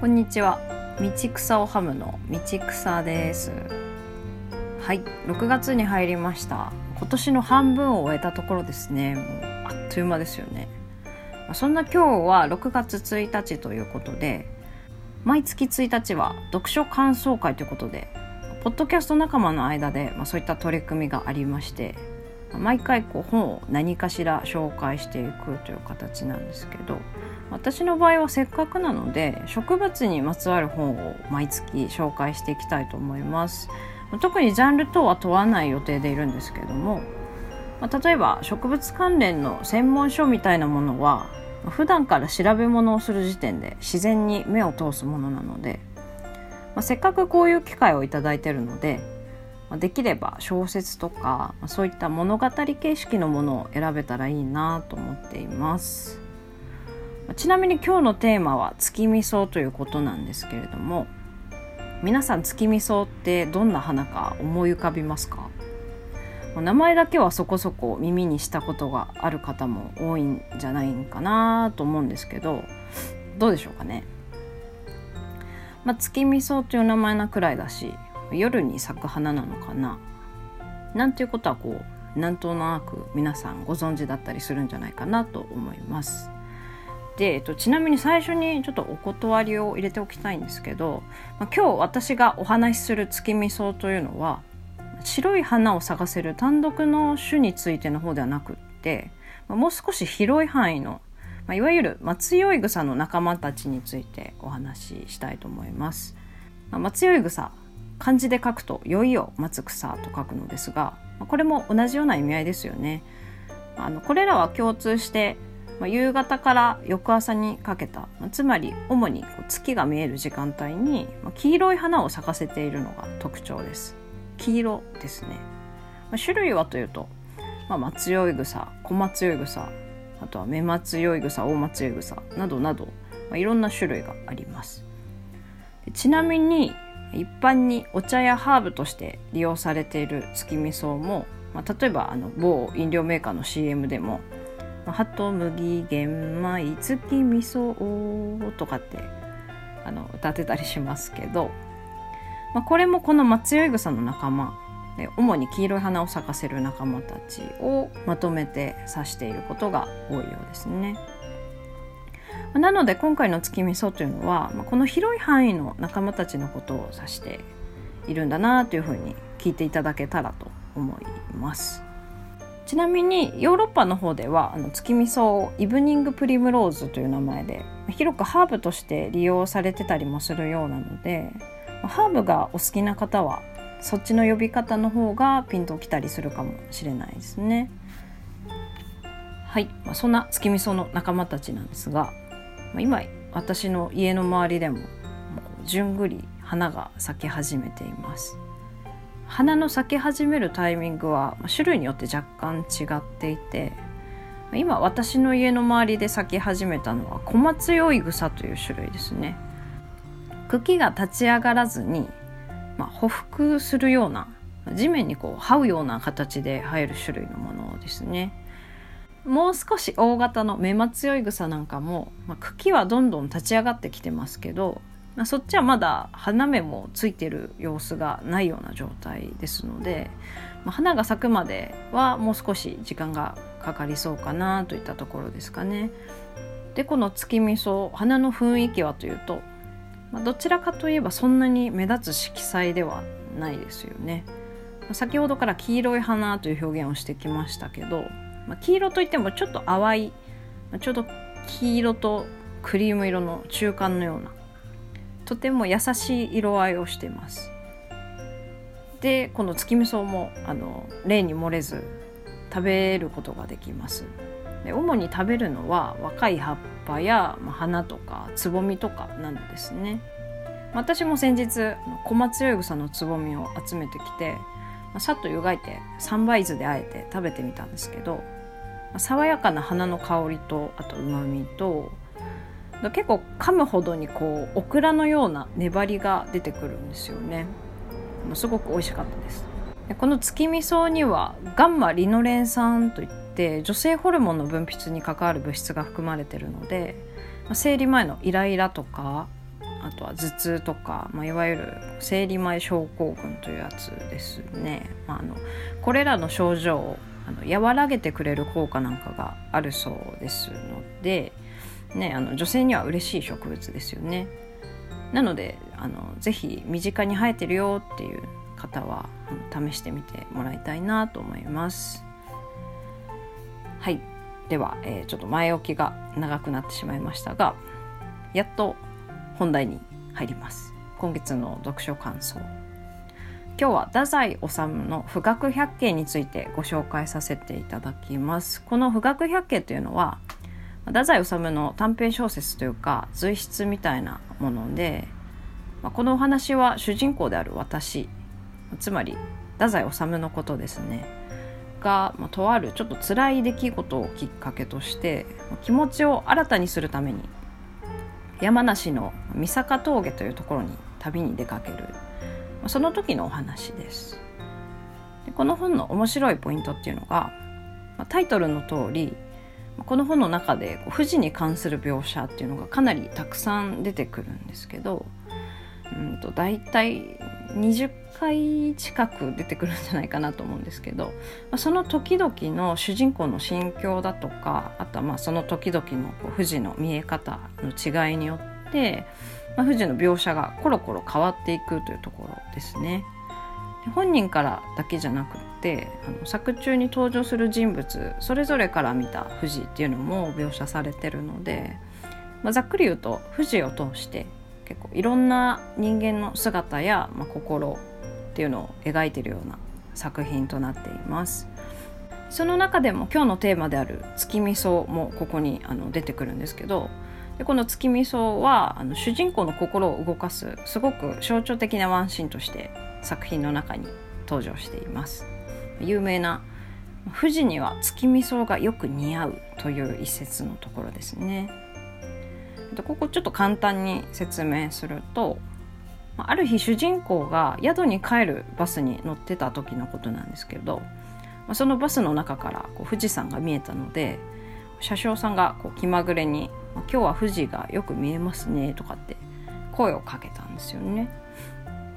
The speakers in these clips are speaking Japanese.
こんにちは。道草をハムの道草です。はい。6月に入りました。今年の半分を終えたところですね。もうあっという間ですよね。そんな今日は6月1日ということで毎月1日は読書感想会ということでポッドキャスト仲間の間で、まあ、そういった取り組みがありまして毎回こう本を何かしら紹介していくという形なんですけど私の場合はせっかくなので植物にまつわる本を毎月紹介していきたいと思います。特にジャンル等は問わない予定でいるんですけどもま例えば植物関連の専門書みたいなものは普段から調べ物をする時点で自然に目を通すものなので、まあ、せっかくこういう機会を頂いてるのでできれば小説とかそういった物語形式のものを選べたらいいなと思っています。ちなみに今日のテーマは月見草ということなんですけれども皆さん月見草ってどんな花か思い浮かびますか？名前だけはそこそこ耳にしたことがある方も多いんじゃないかなと思うんですけどどうでしょうかね、まあ、月見草という名前なくらいだし夜に咲く花なのかな？なんていうことはこうなんとなく皆さんご存知だったりするんじゃないかなと思います。で、えっと、ちなみに最初にちょっとお断りを入れておきたいんですけど、ま、今日私がお話しする月見草というのは白い花を咲かせる単独の種についての方ではなくって、ま、もう少し広い範囲の、ま、いわゆる松酔い草の仲間たちについてお話ししたいと思います。ま、松酔い草漢字で書くと「酔いを待つ草」と書くのですがこれも同じような意味合いですよね。あのこれらは共通してまあ、夕方から翌朝にかけた、まあ、つまり主に月が見える時間帯に、まあ、黄色い花を咲かせているのが特徴です。黄色ですね。まあ、種類はというと、まあ、松酔い草、小松酔い草、あとは目松酔い草、大松酔い草などなど、まあ、いろんな種類があります。ちなみに一般にお茶やハーブとして利用されている月見草も、まあ、例えばあの某飲料メーカーの CM でもハト麦玄米月味噌とかってあの歌ってたりしますけど、まあ、これもこの松酔草の仲間で主に黄色い花を咲かせる仲間たちをまとめて指していることが多いようですね。なので今回の月味噌というのはこの広い範囲の仲間たちのことを指しているんだなというふうに聞いていただけたらと思います。ちなみにヨーロッパの方ではあの月味噌をイブニングプリムローズという名前で広くハーブとして利用されてたりもするようなのでハーブがお好きな方はそっちの呼び方の方がピンときたりするかもしれないですね。はい、まあ、そんな月味噌の仲間たちなんですが、今私の家の周りでもじゅんぐり花が咲き始めています。花の咲き始めるタイミングは種類によって若干違っていて今私の家の周りで咲き始めたのは小松酔い草という種類ですね茎が立ち上がらずに、まあ、匍匐するような地面にこう這うような形で生える種類のものですねもう少し大型の目松酔い草なんかも、まあ、茎はどんどん立ち上がってきてますけどまあ、そっちはまだ花芽もついてる様子がないような状態ですので、まあ、花が咲くまではもう少し時間がかかりそうかなといったところですかね。でこの月見草花の雰囲気はというと、まあ、どちらかといえばそんなに目立つ色彩ではないですよね。先ほどから黄色い花という表現をしてきましたけど、まあ、黄色といってもちょっと淡いまあちょうど黄色とクリーム色の中間のようなとても優しい色合いをしています。でこの月味噌もあの例に漏れず食べることができます。で主に食べるのは若い葉っぱや、まあ、花とかつぼみとかなのですね。私も先日小松よい草のつぼみを集めてきて、まあ、さっと湯がいて三杯酢であえて食べてみたんですけど、まあ、爽やかな花の香りとあとうまみと結構噛むほどにこうオクラのような粘りが出てくるんですよね。すごく美味しかったです。この月味噌にはガンマリノレン酸といって女性ホルモンの分泌に関わる物質が含まれているので生理前のイライラとかあとは頭痛とか、まあ、いわゆる生理前症候群というやつですね、まあ、あのこれらの症状をあの和らげてくれる効果なんかがあるそうですので、ね、あの女性には嬉しい植物ですよね。なのであのぜひ身近に生えてるよっていう方は試してみてもらいたいなと思います。はいでは、えー、ちょっと前置きが長くなってしまいましたがやっと本題に入ります。今月の読書感想。今日は太宰治の富岳百景についてご紹介させていただきます。この富岳百景というのは太宰治の短編小説というか随筆みたいなもので、まあ、このお話は主人公である私つまり太宰治のことですね。が、まあ、とあるちょっと辛い出来事をきっかけとして気持ちを新たにするために山梨の三坂峠というところに旅に出かけるその時のお話です。でこの本の面白いポイントっていうのがタイトルの通りこの本の中で富士に関する描写っていうのがかなりたくさん出てくるんですけど、うんと、大体20回近く出てくるんじゃないかなと思うんですけどその時々の主人公の心境だとかあとはまあその時々の富士の見え方の違いによって、まあ、富士の描写がコロコロ変わっていくというところですね。本人からだけじゃなくってあの作中に登場する人物それぞれから見た富士っていうのも描写されてるので、まあ、ざっくり言うと富士を通して結構いろんな人間の姿や、まあ、心っていうのを描いてるような作品となっています。その中でも今日のテーマである月見草もここにあの出てくるんですけどでこの月見草はあの主人公の心を動かすすごく象徴的なワンシーンとして作品の中に登場しています有名な「富士には月見草がよく似合う」という一節のところですねでここちょっと簡単に説明するとある日主人公が宿に帰るバスに乗ってた時のことなんですけどそのバスの中からこう富士山が見えたので車掌さんがこう気まぐれに「今日は富士がよく見えますね」とかって声をかけたんですよね。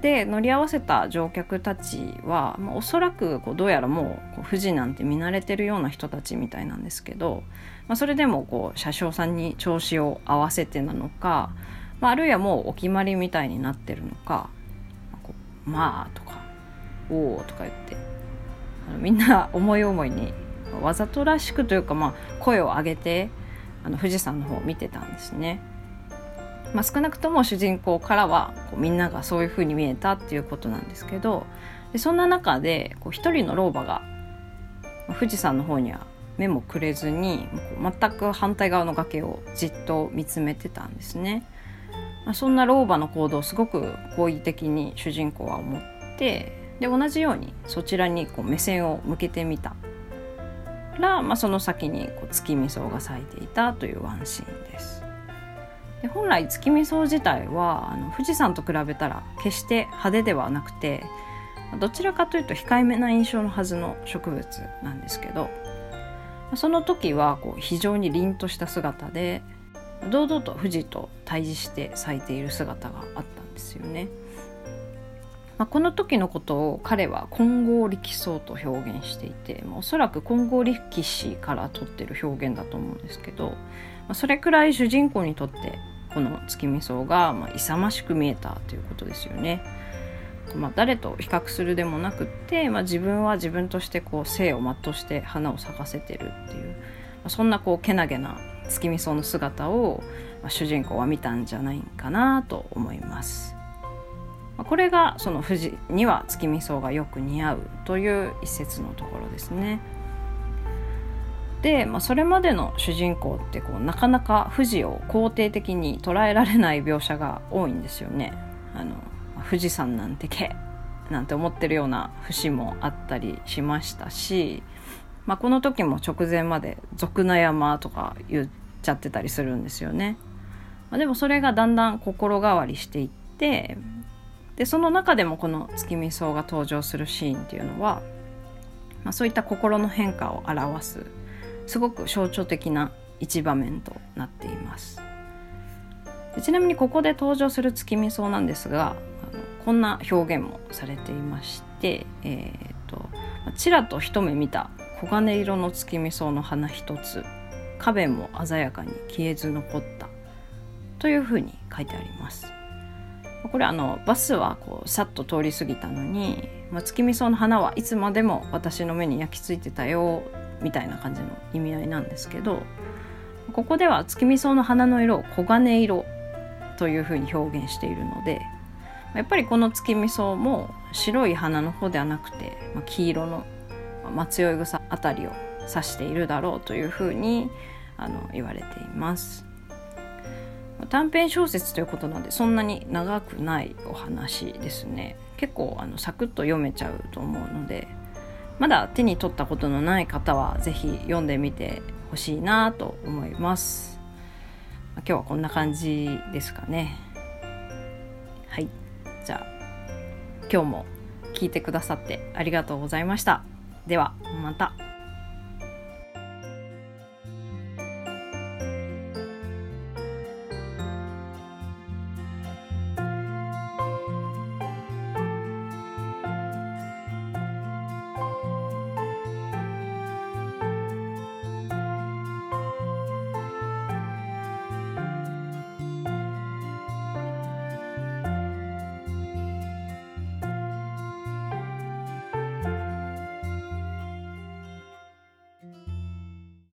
で乗り合わせた乗客たちは、まあ、おそらくこうどうやらもう富士なんて見慣れてるような人たちみたいなんですけど、まあ、それでもこう車掌さんに調子を合わせてなのか、まあ、あるいはもうお決まりみたいになってるのか「まあ、まあ」とか「おお」とか言ってあのみんな思い思いにわざとらしくというか、まあ、声を上げてあの富士山の方を見てたんですね。まあ、少なくとも主人公からはこうみんながそういう風に見えたっていうことなんですけどでそんな中でこう一人の老婆が富士山の方には目もくれずに全く反対側の崖をじっと見つめてたんですね。まあ、そんな老婆の行動をすごく好意的に主人公は思ってで同じようにそちらにこう目線を向けてみたら、まあ、その先にこう月見草が咲いていたというワンシーンです。で本来月見草自体はあの富士山と比べたら決して派手ではなくてどちらかというと控えめな印象のはずの植物なんですけどその時はこう非常に凛とした姿で堂々と富士と対峙して咲いている姿があったんですよね。まあ、この時のことを彼は金剛力草と表現していて、まあ、おそらく金剛力士から取ってる表現だと思うんですけど、まあ、それくらい主人公にとってこの月見草が、まあ、勇ましく見えたということですよね。まあ、誰と比較するでもなくって、まあ、自分は自分としてこう生を全うして花を咲かせてるっていう、まあ、そんなこうけなげな月見草の姿を、まあ、主人公は見たんじゃないかなと思います。まあ、これがその富士には月見草がよく似合うという一節のところですね。で、まあ、それまでの主人公ってこうなかなか富士を肯定的に捉えられない描写が多いんですよね。あの富士山なんてけなんて思ってるような節もあったりしましたし、まあ、この時も直前まで「俗な山」とか言っちゃってたりするんですよね。まあ、でもそれがだんだん心変わりしていってでその中でもこの月見草が登場するシーンっていうのは、まあ、そういった心の変化を表すすごく象徴的な一場面となっています。ちなみにここで登場する月見草なんですがあのこんな表現もされていまして、えーと、ちらと一目見た黄金色の月見草の花一つ花弁も鮮やかに消えず残ったというふうに書いてあります。これあのバスはこうさっと通り過ぎたのに、まあ、月見草の花はいつまでも私の目に焼き付いてたよみたいな感じの意味合いなんですけどここでは月見草の花の色を黄金色というふうに表現しているのでやっぱりこの月見草も白い花の方ではなくて、まあ、黄色の松酔草あたりを指しているだろうというふうにあの言われています。短編小説ということなんでそんなに長くないお話ですね結構あのサクッと読めちゃうと思うのでまだ手に取ったことのない方は是非読んでみてほしいなと思います。今日はこんな感じですかね。はい。じゃあ今日も聞いてくださってありがとうございました。ではまた。